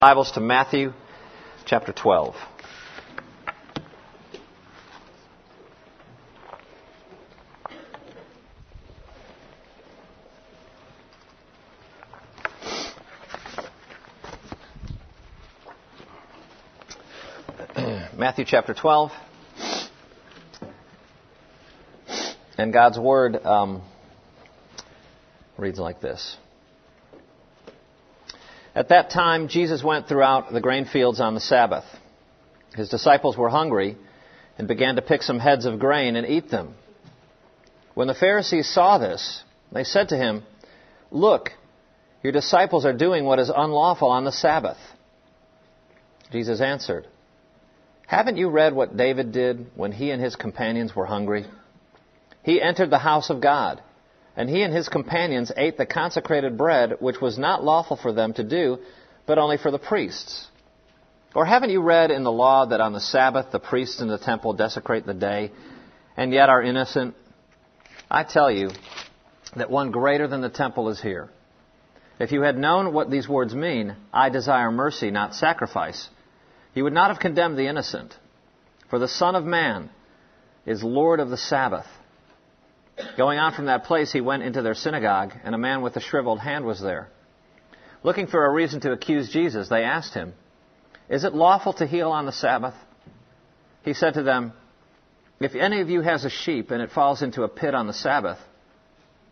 Bibles to Matthew chapter 12. Matthew chapter 12. And God's Word um, reads like this. At that time, Jesus went throughout the grain fields on the Sabbath. His disciples were hungry and began to pick some heads of grain and eat them. When the Pharisees saw this, they said to him, Look, your disciples are doing what is unlawful on the Sabbath. Jesus answered, Haven't you read what David did when he and his companions were hungry? He entered the house of God and he and his companions ate the consecrated bread, which was not lawful for them to do, but only for the priests. Or haven't you read in the law that on the Sabbath the priests in the temple desecrate the day, and yet are innocent? I tell you that one greater than the temple is here. If you had known what these words mean, I desire mercy, not sacrifice, you would not have condemned the innocent. For the Son of Man is Lord of the Sabbath. Going on from that place, he went into their synagogue, and a man with a shriveled hand was there. Looking for a reason to accuse Jesus, they asked him, Is it lawful to heal on the Sabbath? He said to them, If any of you has a sheep and it falls into a pit on the Sabbath,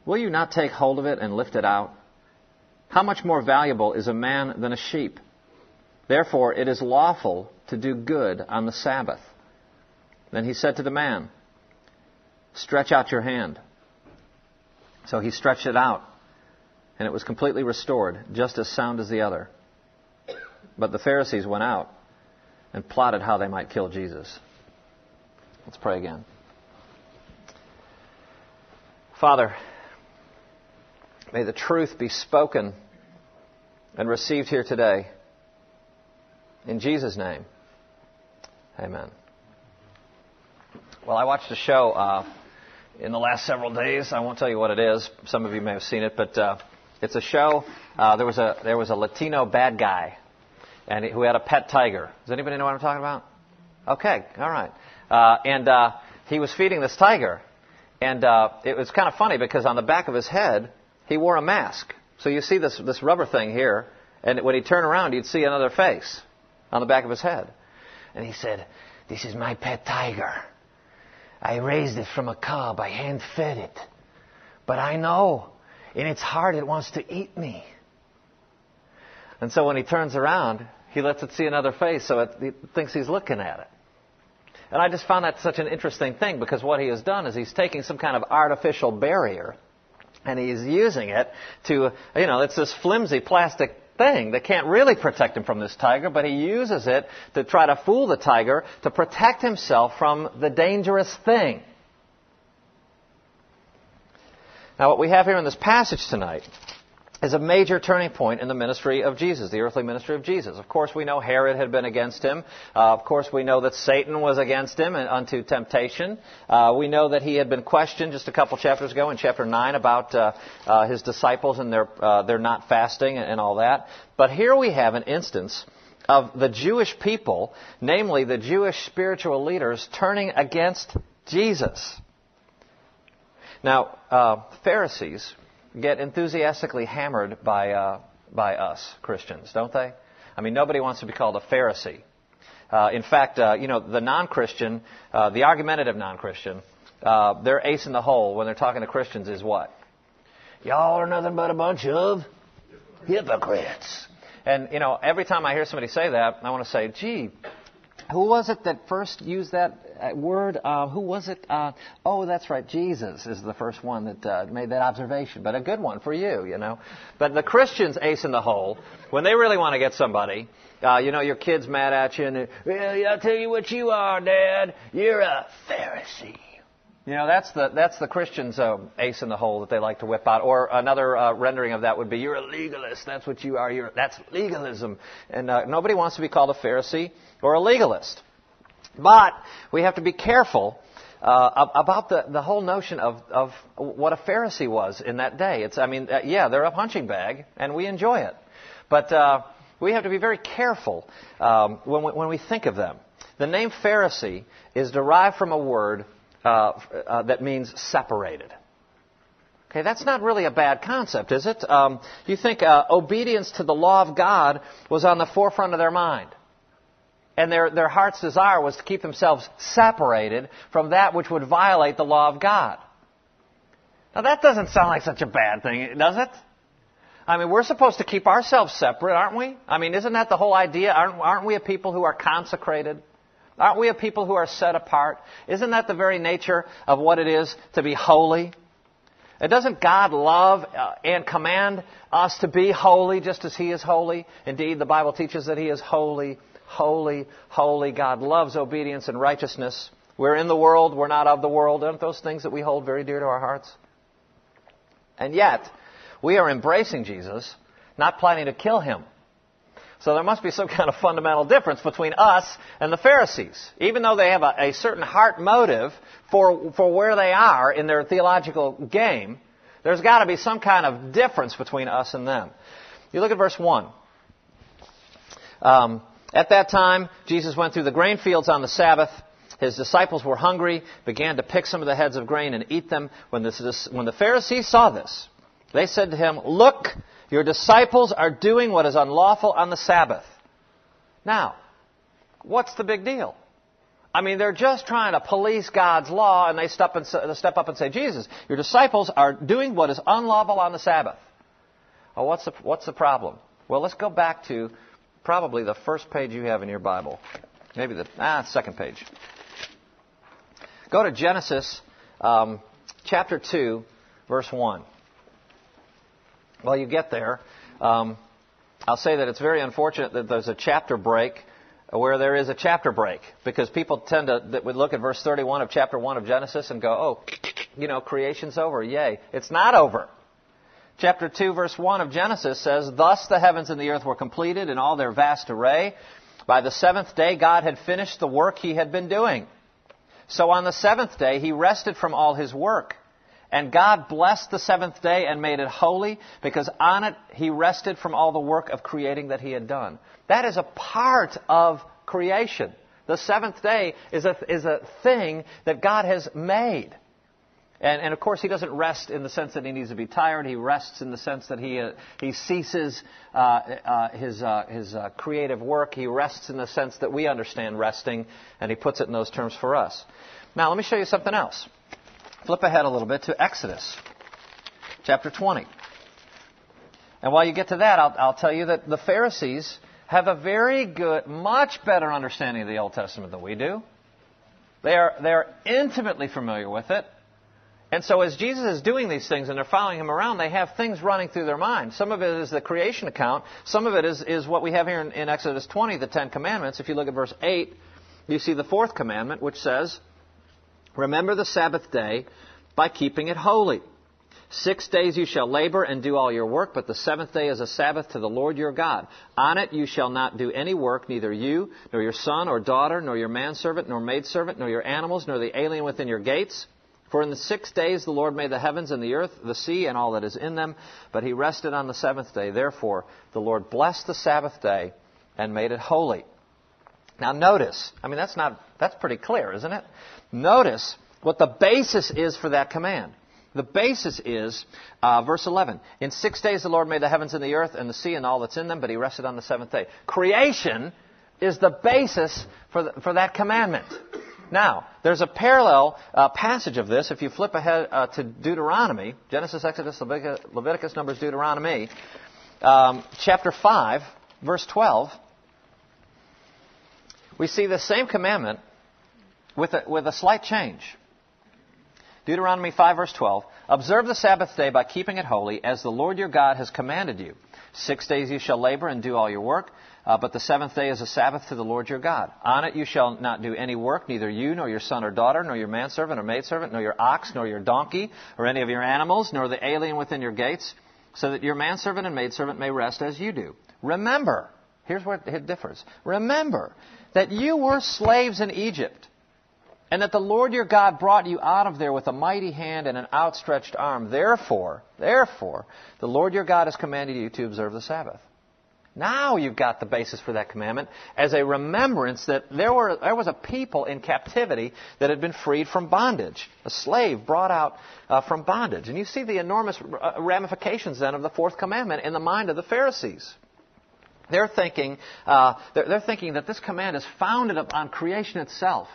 will you not take hold of it and lift it out? How much more valuable is a man than a sheep? Therefore, it is lawful to do good on the Sabbath. Then he said to the man, Stretch out your hand. So he stretched it out, and it was completely restored, just as sound as the other. But the Pharisees went out and plotted how they might kill Jesus. Let's pray again. Father, may the truth be spoken and received here today. In Jesus' name, amen. Well, I watched a show uh, in the last several days. I won't tell you what it is. Some of you may have seen it, but uh, it's a show. Uh, there was a there was a Latino bad guy, and who had a pet tiger. Does anybody know what I'm talking about? Okay, all right. Uh, and uh, he was feeding this tiger, and uh, it was kind of funny because on the back of his head he wore a mask. So you see this this rubber thing here, and when he turned around, you'd see another face on the back of his head. And he said, "This is my pet tiger." I raised it from a cub. I hand fed it. But I know in its heart it wants to eat me. And so when he turns around, he lets it see another face so it, thinks he's looking at it. And I just found that such an interesting thing because what he has done is he's taking some kind of artificial barrier and he's using it to, you know, it's this flimsy plastic thing that can't really protect him from this tiger, but he uses it to try to fool the tiger to protect himself from the dangerous thing. Now, what we have here in this passage tonight is a major turning point in the ministry of Jesus, the earthly ministry of Jesus. Of course, we know Herod had been against him. Uh, of course, we know that Satan was against him unto temptation. Uh, we know that he had been questioned just a couple chapters ago in chapter 9 about uh, uh his disciples and their, uh, their not fasting and, and all that. But here we have an instance of the Jewish people, namely the Jewish spiritual leaders, turning against Jesus. Now, uh, Pharisees get enthusiastically hammered by, uh, by us Christians, don't they? I mean, nobody wants to be called a Pharisee. Uh, in fact, uh, you know, the non-Christian, uh, the argumentative non-Christian, uh, their ace in the hole when they're talking to Christians is what? Y'all are nothing but a bunch of hypocrites. And, you know, every time I hear somebody say that, I want to say, gee, who was it that first used that uh, word? Uh, who was it? Uh, oh, that's right. Jesus is the first one that uh, made that observation, but a good one for you, you know. But the Christians ace in the hole when they really want to get somebody. Uh, you know, your kid's mad at you, and well, I'll tell you what you are, Dad. You're a Pharisee. You know, that's the that's the Christian's uh, ace in the hole that they like to whip out. Or another uh, rendering of that would be, "You're a legalist. That's what you are. You're that's legalism." And uh, nobody wants to be called a Pharisee or a legalist. But we have to be careful uh, about the, the whole notion of, of what a Pharisee was in that day. It's, I mean, uh, yeah, they're a punching bag, and we enjoy it. But uh, we have to be very careful um, when, we, when we think of them. The name Pharisee is derived from a word uh, uh, that means separated. Okay, that's not really a bad concept, is it? Um, you think uh, obedience to the law of God was on the forefront of their mind. And their, their heart's desire was to keep themselves separated from that which would violate the law of God. Now that doesn't sound like such a bad thing, does it? I mean, we're supposed to keep ourselves separate, aren't we? I mean, isn't that the whole idea? Aren't, aren't we a people who are consecrated? Aren't we a people who are set apart? Isn't that the very nature of what it is to be holy? And doesn't God love uh, and command us to be holy just as He is holy? Indeed, the Bible teaches that He is holy, holy, holy. God loves obedience and righteousness. We're in the world, we're not of the world. Aren't those things that we hold very dear to our hearts? And yet, we are embracing Jesus, not planning to kill Him. So there must be some kind of fundamental difference between us and the Pharisees. Even though they have a, a certain heart motive for, for where they are in their theological game, there's got to be some kind of difference between us and them. You look at verse 1. Um, at that time, Jesus went through the grain fields on the Sabbath. His disciples were hungry, began to pick some of the heads of grain and eat them. When, when the Pharisees saw this, they said to him, Look, your disciples are doing what is unlawful on the Sabbath. Now, what's the big deal? I mean, they're just trying to police God's law, and they step, and, step up and say, Jesus, your disciples are doing what is unlawful on the Sabbath. Well, what's the, what's the problem? Well, let's go back to probably the first page you have in your Bible. Maybe the ah, second page. Go to Genesis um, chapter 2, verse 1. Well, you get there. Um, I'll say that it's very unfortunate that there's a chapter break where there is a chapter break because people tend to that would look at verse 31 of chapter 1 of Genesis and go, "Oh, you know, creation's over. Yay." It's not over. Chapter 2 verse 1 of Genesis says, "Thus the heavens and the earth were completed in all their vast array. By the seventh day God had finished the work he had been doing. So on the seventh day he rested from all his work." And God blessed the seventh day and made it holy because on it he rested from all the work of creating that he had done. That is a part of creation. The seventh day is a, is a thing that God has made. And, and, of course, he doesn't rest in the sense that he needs to be tired. He rests in the sense that he, uh, he ceases uh, uh, his, uh, his uh, creative work. He rests in the sense that we understand resting, and he puts it in those terms for us. Now, let me show you something else. Flip ahead a little bit to Exodus chapter 20. And while you get to that, I'll, I'll tell you that the Pharisees have a very good, much better understanding of the Old Testament than we do. They are, they are intimately familiar with it. And so as Jesus is doing these things and they're following him around, they have things running through their mind. Some of it is the creation account. Some of it is, is what we have here in, in Exodus 20, the Ten Commandments. If you look at verse 8, you see the fourth commandment, which says, Remember the Sabbath day by keeping it holy. Six days you shall labor and do all your work, but the seventh day is a Sabbath to the Lord your God. On it you shall not do any work, neither you, nor your son or daughter, nor your manservant, nor maidservant, nor your animals, nor the alien within your gates. For in the six days the Lord made the heavens and the earth, the sea, and all that is in them, but he rested on the seventh day. Therefore the Lord blessed the Sabbath day and made it holy. Now notice, I mean that's not that's pretty clear, isn't it? Notice what the basis is for that command. The basis is uh, verse 11. In six days the Lord made the heavens and the earth and the sea and all that's in them, but he rested on the seventh day. Creation is the basis for, the, for that commandment. Now, there's a parallel uh, passage of this. If you flip ahead uh, to Deuteronomy, Genesis, Exodus, Leviticus, Numbers, Deuteronomy, um, chapter 5, verse 12, we see the same commandment with a, with a slight change. Deuteronomy 5 verse 12. Observe the Sabbath day by keeping it holy, as the Lord your God has commanded you. Six days you shall labor and do all your work, uh, but the seventh day is a Sabbath to the Lord your God. On it you shall not do any work, neither you, nor your son or daughter, nor your manservant or maidservant, nor your ox, nor your donkey, or any of your animals, nor the alien within your gates, so that your manservant and maidservant may rest as you do. Remember, here's where it differs. Remember that you were slaves in Egypt and that the Lord your God brought you out of there with a mighty hand and an outstretched arm. Therefore, therefore, the Lord your God has commanded you to observe the Sabbath. Now you've got the basis for that commandment as a remembrance that there, were, there was a people in captivity that had been freed from bondage, a slave brought out uh, from bondage. And you see the enormous uh, ramifications then of the fourth commandment in the mind of the Pharisees. They're thinking, uh, they're, they're thinking that this command is founded on creation itself.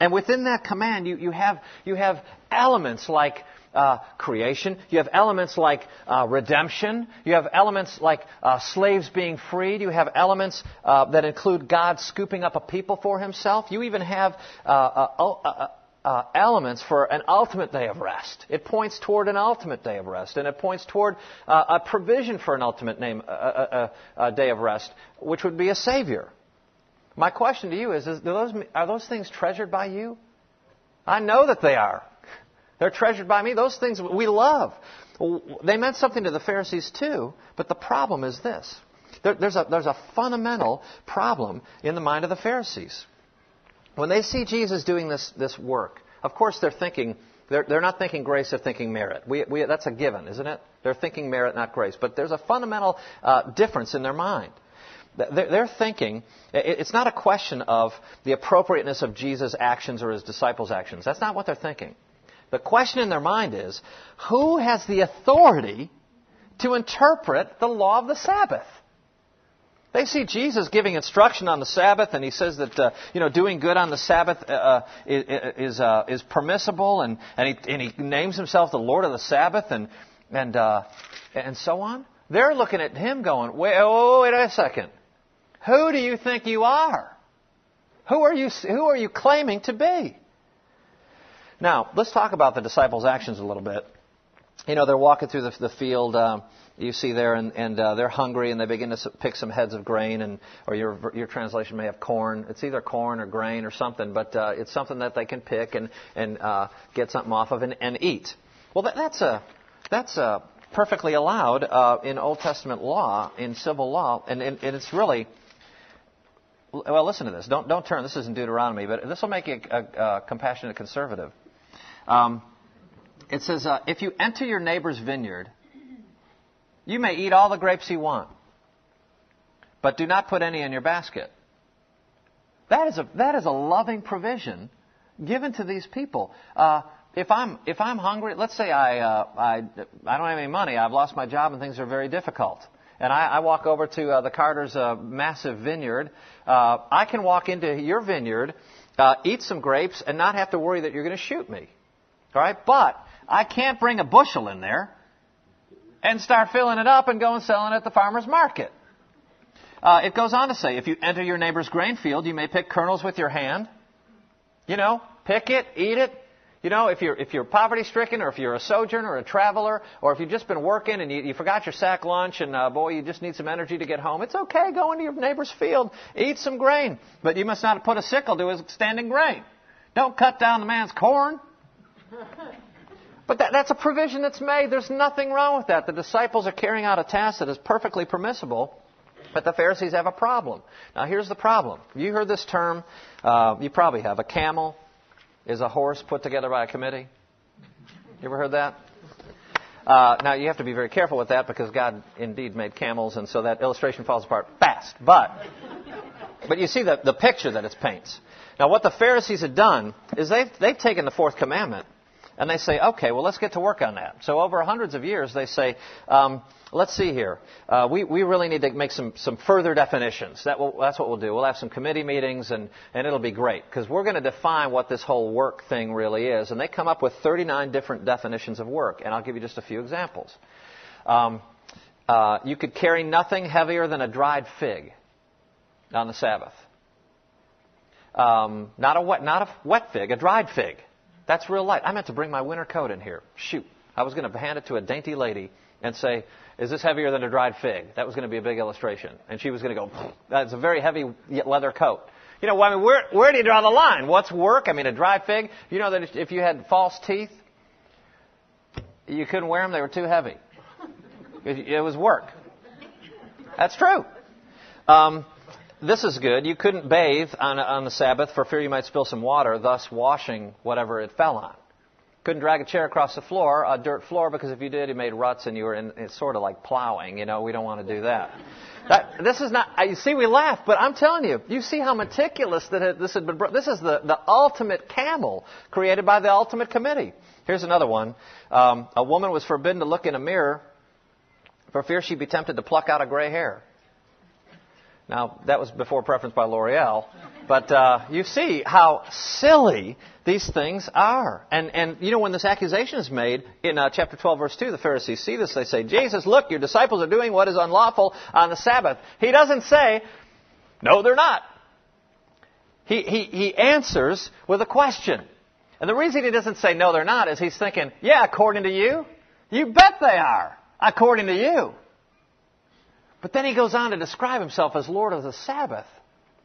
And within that command, you, you, have, you have elements like uh, creation. You have elements like uh, redemption. You have elements like uh, slaves being freed. You have elements uh, that include God scooping up a people for himself. You even have uh, uh, elements for an ultimate day of rest. It points toward an ultimate day of rest, and it points toward a provision for an ultimate name, day of rest, which would be a Savior. My question to you is, is are those things treasured by you? I know that they are. They're treasured by me. Those things we love. They meant something to the Pharisees too, but the problem is this. There, there's, a, there's a fundamental problem in the mind of the Pharisees. When they see Jesus doing this, this work, of course they're thinking, they're, they're not thinking grace, they're thinking merit. We, we, that's a given, isn't it? They're thinking merit, not grace. But there's a fundamental uh, difference in their mind. They're thinking, it's not a question of the appropriateness of Jesus' actions or his disciples' actions. That's not what they're thinking. The question in their mind is who has the authority to interpret the law of the Sabbath? They see Jesus giving instruction on the Sabbath, and he says that uh, you know doing good on the Sabbath uh, uh is uh, is permissible, and and he, and he names himself the Lord of the Sabbath, and and uh, and so on. They're looking at him, going, wait, oh, wait a second, who do you think you are? Who are you? Who are you claiming to be? Now, let's talk about the disciples' actions a little bit. You know, they're walking through the, the field. Um, you see there, and, and uh, they're hungry, and they begin to pick some heads of grain, and or your your translation may have corn. It's either corn or grain or something, but uh, it's something that they can pick and and uh, get something off of and, and eat. Well, that, that's a that's a perfectly allowed uh, in Old Testament law, in civil law, and, and, and it's really well, listen to this. Don't, don't turn. This isn't Deuteronomy, but this will make you a, a, a compassionate conservative. Um, it says, uh, if you enter your neighbor's vineyard, you may eat all the grapes you want, but do not put any in your basket. That is a, that is a loving provision given to these people. Uh, if I'm if I'm hungry, let's say I uh, I I don't have any money, I've lost my job, and things are very difficult, and I, I walk over to uh, the Carter's uh, massive vineyard. Uh, I can walk into your vineyard, uh, eat some grapes, and not have to worry that you're going to shoot me. Right? But I can't bring a bushel in there and start filling it up and go and selling it at the farmer's market. Uh, it goes on to say, if you enter your neighbor's grain field, you may pick kernels with your hand. You know, pick it, eat it. You know, if you're, if you're poverty stricken or if you're a sojourner or a traveler or if you've just been working and you, you forgot your sack lunch and uh, boy, you just need some energy to get home, it's okay. Go into your neighbor's field, eat some grain. But you must not put a sickle to his standing grain. Don't cut down the man's corn. But that, that's a provision that's made. There's nothing wrong with that. The disciples are carrying out a task that is perfectly permissible, but the Pharisees have a problem. Now, here's the problem. You heard this term, uh, you probably have. A camel is a horse put together by a committee. You ever heard that? Uh, now, you have to be very careful with that because God indeed made camels, and so that illustration falls apart fast. But, but you see the, the picture that it paints. Now, what the Pharisees had done is they've, they've taken the fourth commandment and they say, okay, well, let's get to work on that. So over hundreds of years, they say, um, let's see here. Uh, we, we really need to make some, some further definitions. That will, that's what we'll do. We'll have some committee meetings, and, and it'll be great. Because we're going to define what this whole work thing really is. And they come up with 39 different definitions of work. And I'll give you just a few examples. Um, uh, you could carry nothing heavier than a dried fig on the Sabbath. Um, not a wet, not a wet fig, a dried fig. That's real light. I meant to bring my winter coat in here. Shoot. I was going to hand it to a dainty lady and say, Is this heavier than a dried fig? That was going to be a big illustration. And she was going to go, That's a very heavy leather coat. You know, I mean, where, where do you draw the line? What's work? I mean, a dried fig? You know that if you had false teeth, you couldn't wear them, they were too heavy. It was work. That's true. Um, this is good. You couldn't bathe on, on the Sabbath for fear you might spill some water, thus washing whatever it fell on. Couldn't drag a chair across the floor, a dirt floor, because if you did, it made ruts and you were in, it's sort of like plowing. You know, we don't want to do that. that this is not, you see, we laugh, but I'm telling you, you see how meticulous that this had been, this is the, the ultimate camel created by the ultimate committee. Here's another one. Um, a woman was forbidden to look in a mirror for fear she'd be tempted to pluck out a gray hair. Now, that was before preference by L'Oreal, but uh, you see how silly these things are. And, and you know, when this accusation is made in uh, chapter 12, verse 2, the Pharisees see this. They say, Jesus, look, your disciples are doing what is unlawful on the Sabbath. He doesn't say, no, they're not. He, he, he answers with a question. And the reason he doesn't say, no, they're not, is he's thinking, yeah, according to you, you bet they are, according to you. But then he goes on to describe himself as Lord of the Sabbath.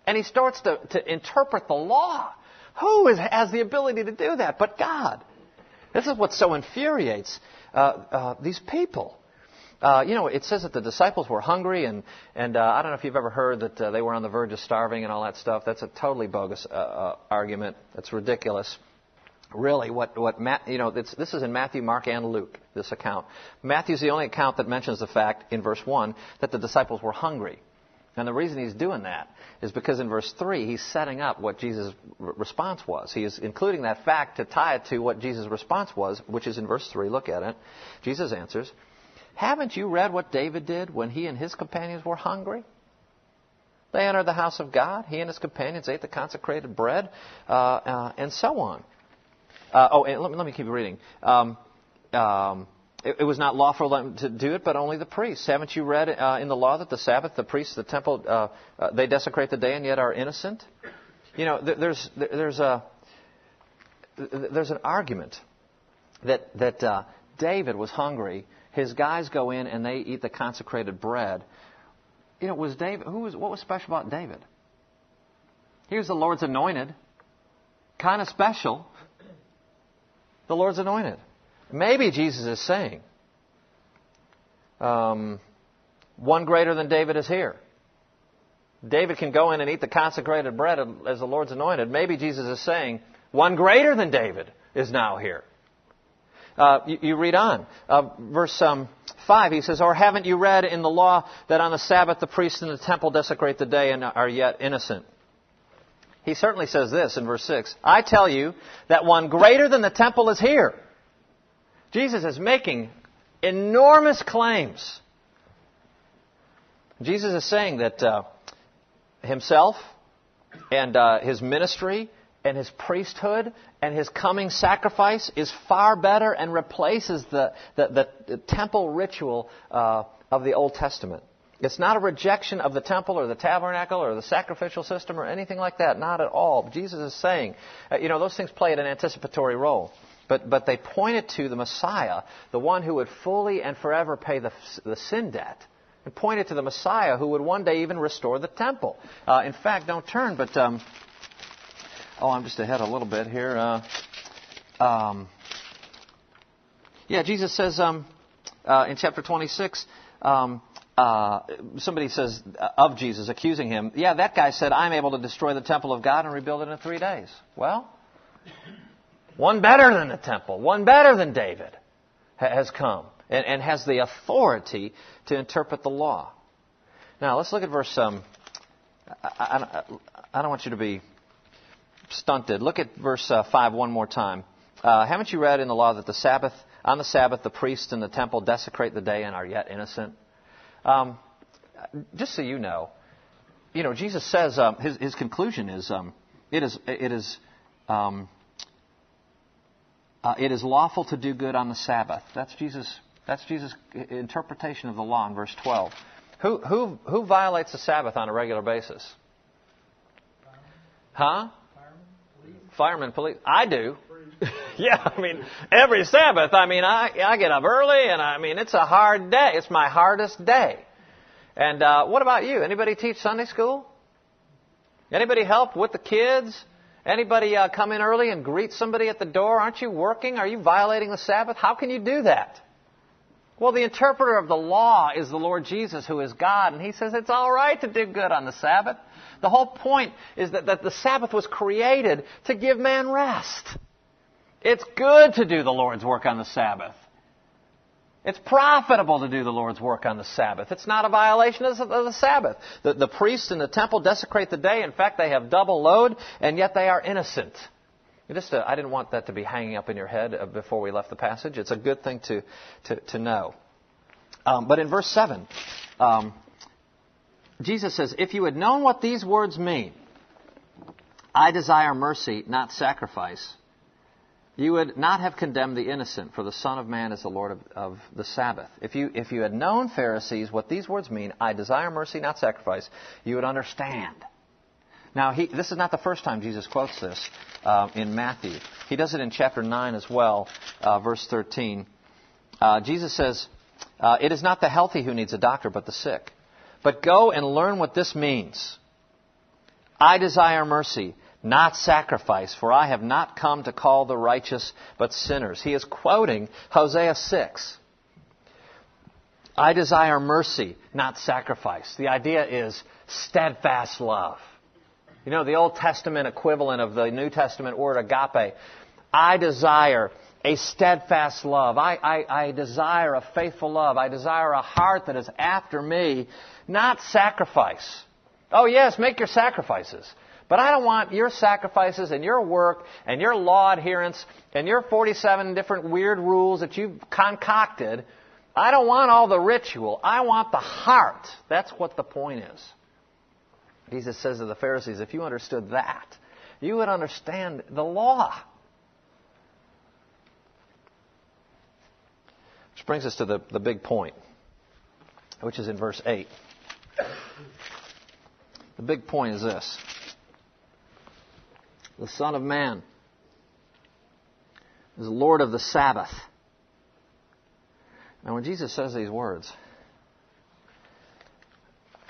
And he starts to, to interpret the law. Who is, has the ability to do that but God? This is what so infuriates uh, uh, these people. Uh, you know, it says that the disciples were hungry, and, and uh, I don't know if you've ever heard that uh, they were on the verge of starving and all that stuff. That's a totally bogus uh, uh, argument. That's ridiculous really what, what Matt, you know, this, this is in Matthew, Mark, and Luke, this account. Matthew's the only account that mentions the fact in verse 1 that the disciples were hungry. And the reason he's doing that is because in verse 3, he's setting up what Jesus' response was. He is including that fact to tie it to what Jesus' response was, which is in verse 3. Look at it. Jesus answers, Haven't you read what David did when he and his companions were hungry? They entered the house of God. He and his companions ate the consecrated bread, uh, uh, and so on. Uh, oh, and let me, let me keep reading. Um, um, it, it, was not lawful to do it, but only the priests. Haven't you read uh, in the law that the Sabbath, the priests, the temple, uh, uh they desecrate the day and yet are innocent? You know, there's there's a there's an argument that that uh, David was hungry. His guys go in and they eat the consecrated bread. You know, was David? Who was? What was special about David? He was the Lord's anointed, kind of special the Lord's anointed. Maybe Jesus is saying, um, one greater than David is here. David can go in and eat the consecrated bread as the Lord's anointed. Maybe Jesus is saying, one greater than David is now here. Uh, you, you, read on. Uh, verse um, 5, he says, Or haven't you read in the law that on the Sabbath the priests in the temple desecrate the day and are yet innocent? He certainly says this in verse 6 I tell you that one greater than the temple is here. Jesus is making enormous claims. Jesus is saying that uh, himself and uh, his ministry and his priesthood and his coming sacrifice is far better and replaces the, the, the temple ritual uh, of the Old Testament. It's not a rejection of the temple or the tabernacle or the sacrificial system or anything like that. Not at all. Jesus is saying, uh, you know, those things played an anticipatory role. But, but they pointed to the Messiah, the one who would fully and forever pay the, the sin debt. And pointed to the Messiah who would one day even restore the temple. Uh, in fact, don't turn, but, um, oh, I'm just ahead a little bit here. Uh, um, yeah, Jesus says um, uh, in chapter 26, um, uh, somebody says uh, of Jesus, accusing him, yeah, that guy said, I'm able to destroy the temple of God and rebuild it in three days. Well, one better than the temple, one better than David has come and, and has the authority to interpret the law. Now, let's look at verse. Um, I, I, I, don't want you to be stunted. Look at verse uh, 5 one more time. Uh, haven't you read in the law that the Sabbath, on the Sabbath, the priests in the temple desecrate the day and are yet innocent? Um, just so you know, you know, Jesus says um, his, his conclusion is um, it is it is um, uh, it is lawful to do good on the Sabbath. That's Jesus. That's Jesus' interpretation of the law in verse 12. Who who who violates the Sabbath on a regular basis? Huh? Firemen, police. I do. yeah, I mean, every Sabbath, I mean, I, I get up early and I mean, it's a hard day. It's my hardest day. And uh, what about you? Anybody teach Sunday school? Anybody help with the kids? Anybody uh, come in early and greet somebody at the door? Aren't you working? Are you violating the Sabbath? How can you do that? Well, the interpreter of the law is the Lord Jesus, who is God, and He says it's all right to do good on the Sabbath. The whole point is that, that the Sabbath was created to give man rest. It's good to do the Lord's work on the Sabbath. It's profitable to do the Lord's work on the Sabbath. It's not a violation of the Sabbath. The, the priests in the temple desecrate the day. In fact, they have double load, and yet they are innocent. Just, uh, I didn't want that to be hanging up in your head uh, before we left the passage. It's a good thing to, to, to know. Um, but in verse 7, um, Jesus says, If you had known what these words mean, I desire mercy, not sacrifice, you would not have condemned the innocent, for the Son of Man is the Lord of, of, the Sabbath. If you, if you had known, Pharisees, what these words mean, I desire mercy, not sacrifice, you would understand. Now, he, this is not the first time Jesus quotes this uh, in Matthew. He does it in chapter 9 as well, uh, verse 13. Uh, Jesus says, uh, It is not the healthy who needs a doctor, but the sick. But go and learn what this means. I desire mercy, not sacrifice, for I have not come to call the righteous, but sinners. He is quoting Hosea 6. I desire mercy, not sacrifice. The idea is steadfast love. You know, the Old Testament equivalent of the New Testament word agape. I desire a steadfast love. I, I, I, desire a faithful love. I desire a heart that is after me, not sacrifice. Oh, yes, make your sacrifices. But I don't want your sacrifices and your work and your law adherence and your 47 different weird rules that you've concocted. I don't want all the ritual. I want the heart. That's what the point is. Jesus says to the Pharisees, if you understood that, you would understand the law. Which brings us to the, the big point, which is in verse 8. The big point is this the Son of Man is Lord of the Sabbath. Now, when Jesus says these words,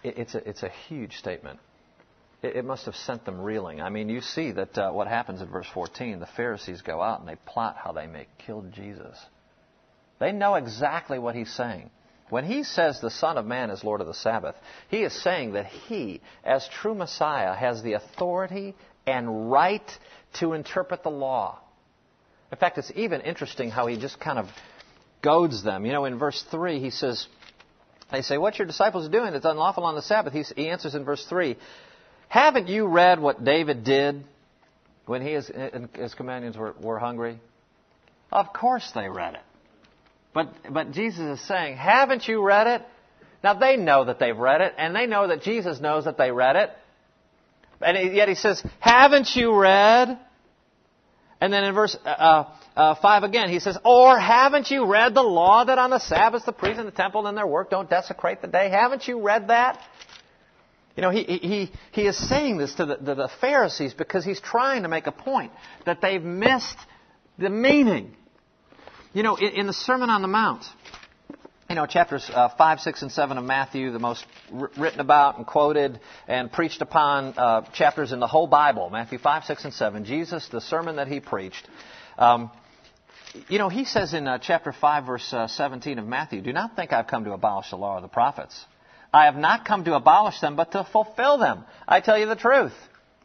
it's a, it's a huge statement. It, it must have sent them reeling. I mean, you see that uh, what happens in verse 14 the Pharisees go out and they plot how they may kill Jesus. They know exactly what he's saying. When he says the Son of Man is Lord of the Sabbath, he is saying that he, as true Messiah, has the authority and right to interpret the law. In fact, it's even interesting how he just kind of goads them. You know, in verse 3, he says, they say, What your disciples are doing that's unlawful on the Sabbath? He, he answers in verse 3, Haven't you read what David did when he and his companions were, were hungry? Of course they read it. But, but Jesus is saying, haven't you read it? Now they know that they've read it, and they know that Jesus knows that they read it. And yet he says, haven't you read? And then in verse uh, uh, uh 5 again, he says, Or haven't you read the law that on the Sabbath the priests in the temple and their work don't desecrate the day? Haven't you read that? You know, he, he, he is saying this to the, the, Pharisees because he's trying to make a point that they've missed the meaning. You know, in, in the Sermon on the Mount, you know, chapters uh, 5, 6, and 7 of Matthew, the most r- written about and quoted and preached upon uh, chapters in the whole Bible, Matthew 5, 6, and 7, Jesus, the sermon that he preached. Um, you know, he says in uh, chapter 5, verse uh, 17 of Matthew, Do not think I've come to abolish the law or the prophets. I have not come to abolish them, but to fulfill them. I tell you the truth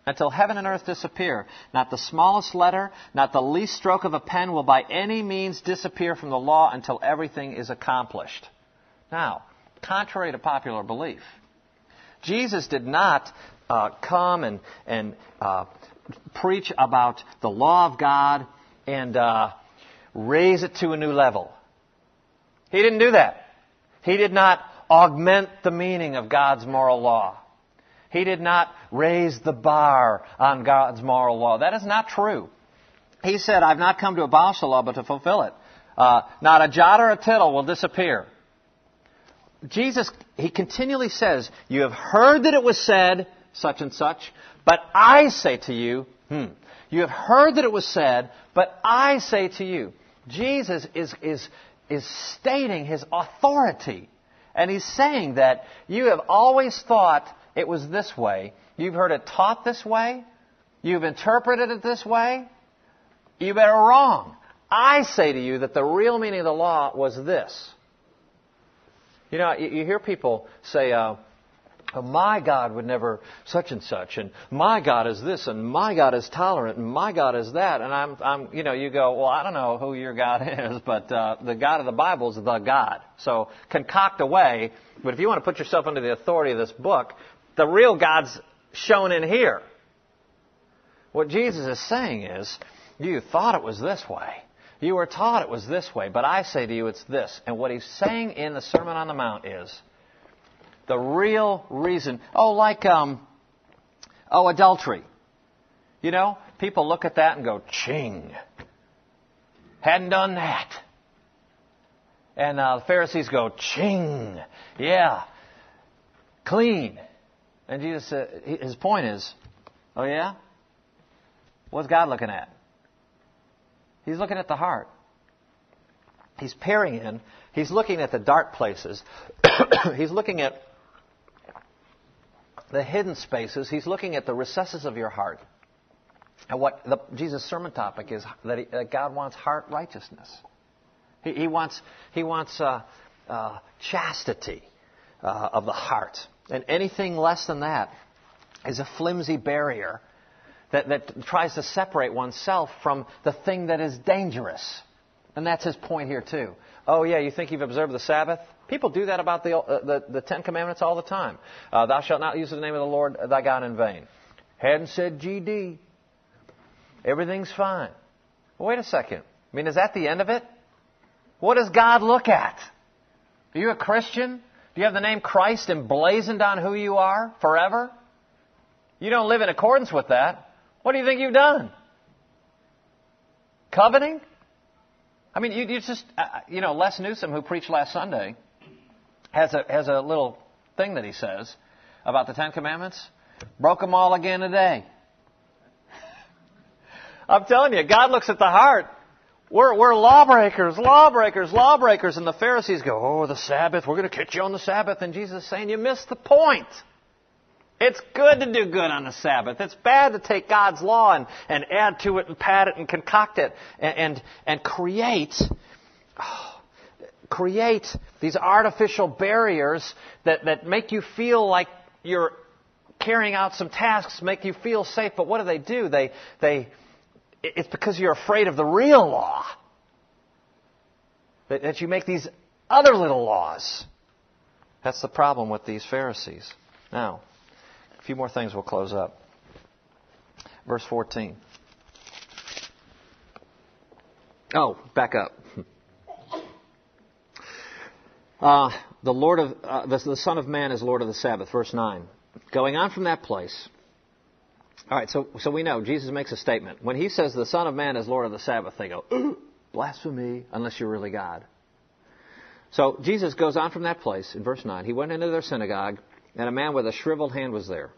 until heaven and earth disappear. Not the smallest letter, not the least stroke of a pen will by any means disappear from the law until everything is accomplished. Now, contrary to popular belief, Jesus did not uh, come and, and uh, preach about the law of God and uh, raise it to a new level. He didn't do that. He did not augment the meaning of God's moral law. He did not raise the bar on God's moral law. That is not true. He said, I've not come to abolish the law, but to fulfill it. Uh, not a jot or a tittle will disappear. Jesus, he continually says, You have heard that it was said, such and such, but I say to you, hmm, you have heard that it was said, but I say to you. Jesus is, is, is stating his authority. And he's saying that you have always thought it was this way. You've heard it taught this way. You've interpreted it this way. You are wrong. I say to you that the real meaning of the law was this. You know, you, hear people say, uh, my God would never such and such, and my God is this, and my God is tolerant, and my God is that, and I'm, I'm, you know, you go, well, I don't know who your God is, but uh, the God of the Bible is the God. So concoct away. But if you want to put yourself under the authority of this book, the real God's shown in here. What Jesus is saying is, you thought it was this way. You were taught it was this way, but I say to you it's this. And what he's saying in the Sermon on the Mount is, the real reason. Oh, like, um, oh, adultery. You know, people look at that and go, ching. Hadn't done that. And uh, the Pharisees go, ching. Yeah. Clean. And Jesus, uh, his point is, oh yeah? What's God looking at? He's looking at the heart. He's peering in. He's looking at the dark places. He's looking at the hidden spaces. He's looking at the recesses of your heart. And what the, Jesus' sermon topic is that, he, that, God wants heart righteousness. He, he wants, he wants uh, uh, chastity uh, of the heart. And anything less than that is a flimsy barrier that, that tries to separate oneself from the thing that is dangerous. And that's his point here, too. Oh, yeah, you think you've observed the Sabbath? People do that about the, uh, the, the, Ten Commandments all the time. Uh, Thou shalt not use the name of the Lord thy God in vain. Hadn't said GD. Everything's fine. Well, wait a second. I mean, is that the end of it? What does God look at? Are you a Christian? Do you have the name Christ emblazoned on who you are forever? You don't live in accordance with that. What do you think you've done? Coveting? I mean, you, you just, uh, you know, Les Newsom, who preached last Sunday, has a, has a little thing that he says about the Ten Commandments. Broke them all again today. I'm telling you, God looks at the heart. We're, we're lawbreakers, lawbreakers, lawbreakers. And the Pharisees go, Oh, the Sabbath, we're going to catch you on the Sabbath. And Jesus is saying, You missed the point. It's good to do good on the Sabbath. It's bad to take God's law and, and add to it and pad it and concoct it and, and, and create. Oh, create these artificial barriers that, that make you feel like you're carrying out some tasks, make you feel safe. But what do they do? They, they, it's because you're afraid of the real law that, that you make these other little laws. That's the problem with these Pharisees. Now, a few more things we'll close up. Verse 14. Oh, back up. Uh, the Lord of uh, the, the, Son of Man is Lord of the Sabbath. Verse nine. Going on from that place. All right, so so we know Jesus makes a statement when he says the Son of Man is Lord of the Sabbath. They go blasphemy unless you're really God. So Jesus goes on from that place in verse nine. He went into their synagogue, and a man with a shriveled hand was there.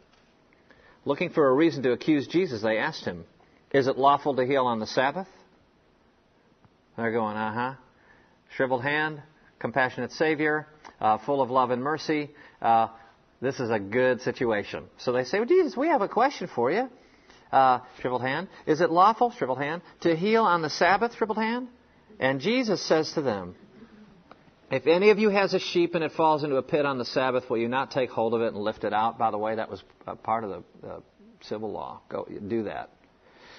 Looking for a reason to accuse Jesus, they asked him, "Is it lawful to heal on the Sabbath?" They're going, "Uh huh." Shriveled hand compassionate Savior, uh, full of love and mercy. Uh, this is a good situation. So they say, well, Jesus, we have a question for you. Uh, shriveled hand. Is it lawful, shriveled hand, to heal on the Sabbath, shriveled hand? And Jesus says to them, if any of you has a sheep and it falls into a pit on the Sabbath, will you not take hold of it and lift it out? By the way, that was part of the civil law. Go do that.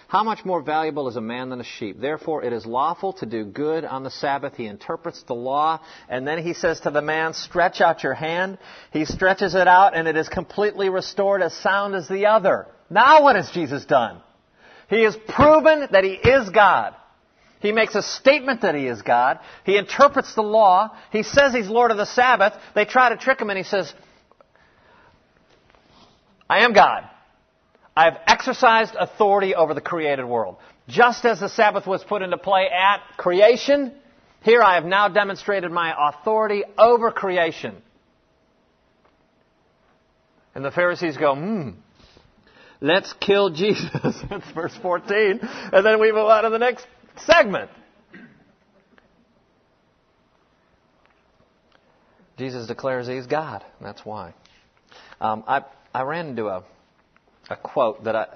How much more valuable is a man than a sheep? Therefore, it is lawful to do good on the Sabbath. He interprets the law, and then he says to the man, Stretch out your hand. He stretches it out, and it is completely restored, as sound as the other. Now, what has Jesus done? He has proven that he is God. He makes a statement that he is God. He interprets the law. He says he's Lord of the Sabbath. They try to trick him, and he says, I am God. I have exercised authority over the created world. Just as the Sabbath was put into play at creation, here I have now demonstrated my authority over creation. And the Pharisees go, hmm, let's kill Jesus. That's verse 14. And then we move on to the next segment. Jesus declares he's God. That's why. Um, I, I ran into a a quote that I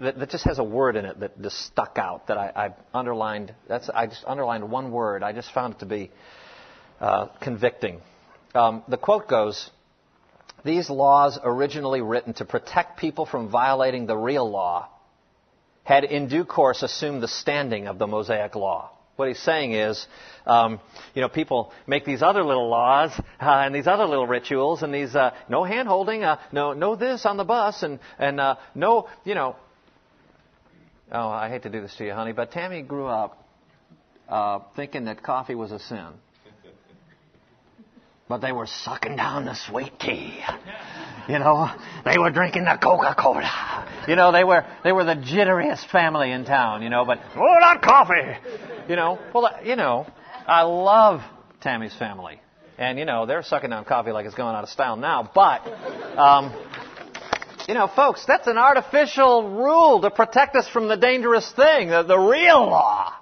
that, that, just has a word in it that just stuck out that I, I underlined. That's I just underlined one word. I just found it to be uh, convicting. Um, the quote goes: these laws, originally written to protect people from violating the real law, had in due course assumed the standing of the Mosaic law. What he's saying is, um, you know, people make these other little laws uh, and these other little rituals and these uh, no hand holding, uh, no no this on the bus and and uh, no, you know. Oh, I hate to do this to you, honey, but Tammy grew up uh, thinking that coffee was a sin. But they were sucking down the sweet tea. You know, they were drinking the Coca-Cola. You know, they were they were the jitteriest family in town. You know, but oh, not coffee. You know, well, you know, I love Tammy's family, and you know they're sucking down coffee like it's going out of style now. But, um, you know, folks, that's an artificial rule to protect us from the dangerous thing, the, the real law.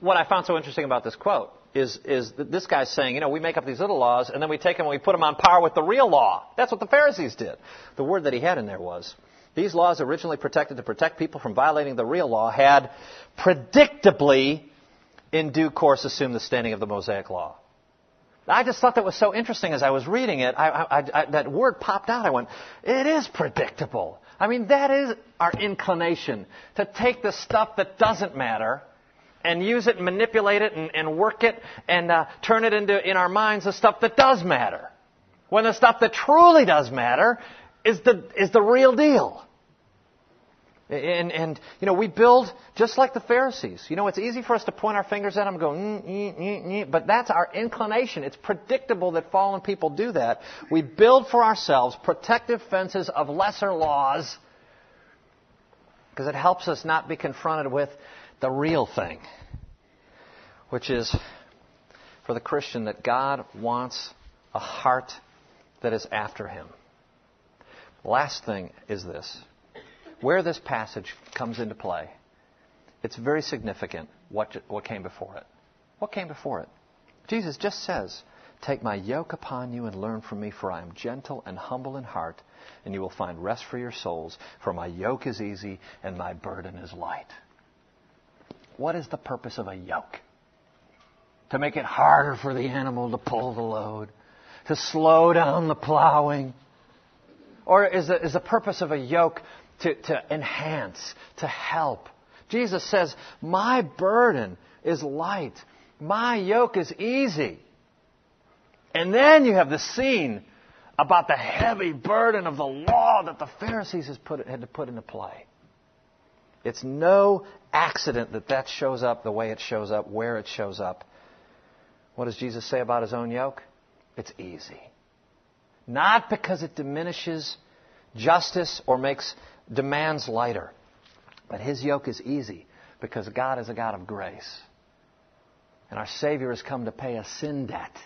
What I found so interesting about this quote is, is that this guy's saying, you know, we make up these little laws and then we take them and we put them on par with the real law. That's what the Pharisees did. The word that he had in there was, these laws originally protected to protect people from violating the real law had predictably in due course assumed the standing of the Mosaic law. I just thought that was so interesting as I was reading it. I, I, I, that word popped out. I went, it is predictable. I mean, that is our inclination to take the stuff that doesn't matter and use it and manipulate it and, and work it and uh, turn it into, in our minds, the stuff that does matter. When the stuff that truly does matter is the, is the real deal. And, and, you know, we build just like the Pharisees. You know, it's easy for us to point our fingers at them go, mm, mm, mm, but that's our inclination. It's predictable that fallen people do that. We build for ourselves protective fences of lesser laws because it helps us not be confronted with the real thing, which is for the Christian that God wants a heart that is after Him. Last thing is this. Where this passage comes into play, it's very significant what, what came before it. What came before it? Jesus just says, Take my yoke upon you and learn from me, for I am gentle and humble in heart, and you will find rest for your souls, for my yoke is easy and my burden is light. What is the purpose of a yoke? To make it harder for the animal to pull the load, to slow down the plowing, or is the, is the purpose of a yoke to, to enhance, to help? Jesus says, My burden is light. My yoke is easy. And then you have the scene about the heavy burden of the law that the Pharisees put, had to put into play. It's no accident that that shows up the way it shows up, where it shows up. What does Jesus say about his own yoke? It's easy. Not because it diminishes justice or makes demands lighter. But his yoke is easy because God is a God of grace. And our Savior has come to pay a sin debt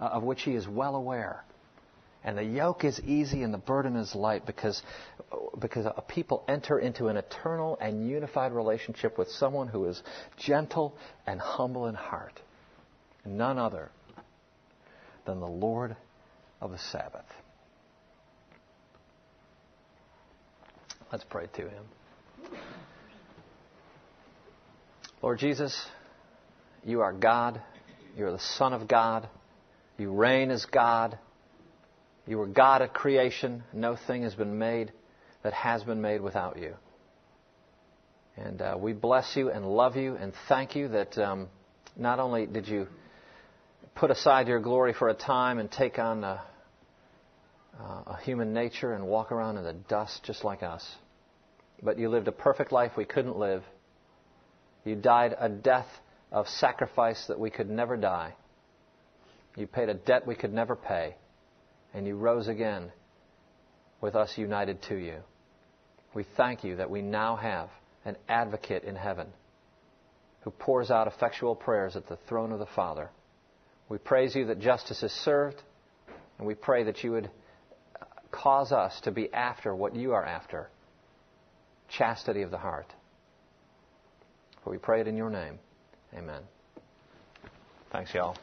uh, of which he is well aware. And the yoke is easy and the burden is light because, because a people enter into an eternal and unified relationship with someone who is gentle and humble in heart. None other than the Lord of the Sabbath. Let's pray to Him. Lord Jesus, you are God. You are the Son of God. You reign as God. You were God at creation. No thing has been made that has been made without you. And uh, we bless you and love you and thank you that um, not only did you put aside your glory for a time and take on a, a human nature and walk around in the dust just like us, but you lived a perfect life we couldn't live. You died a death of sacrifice that we could never die. You paid a debt we could never pay. And you rose again with us united to you. We thank you that we now have an advocate in heaven who pours out effectual prayers at the throne of the Father. We praise you that justice is served, and we pray that you would cause us to be after what you are after chastity of the heart. For we pray it in your name. Amen. Thanks, y'all.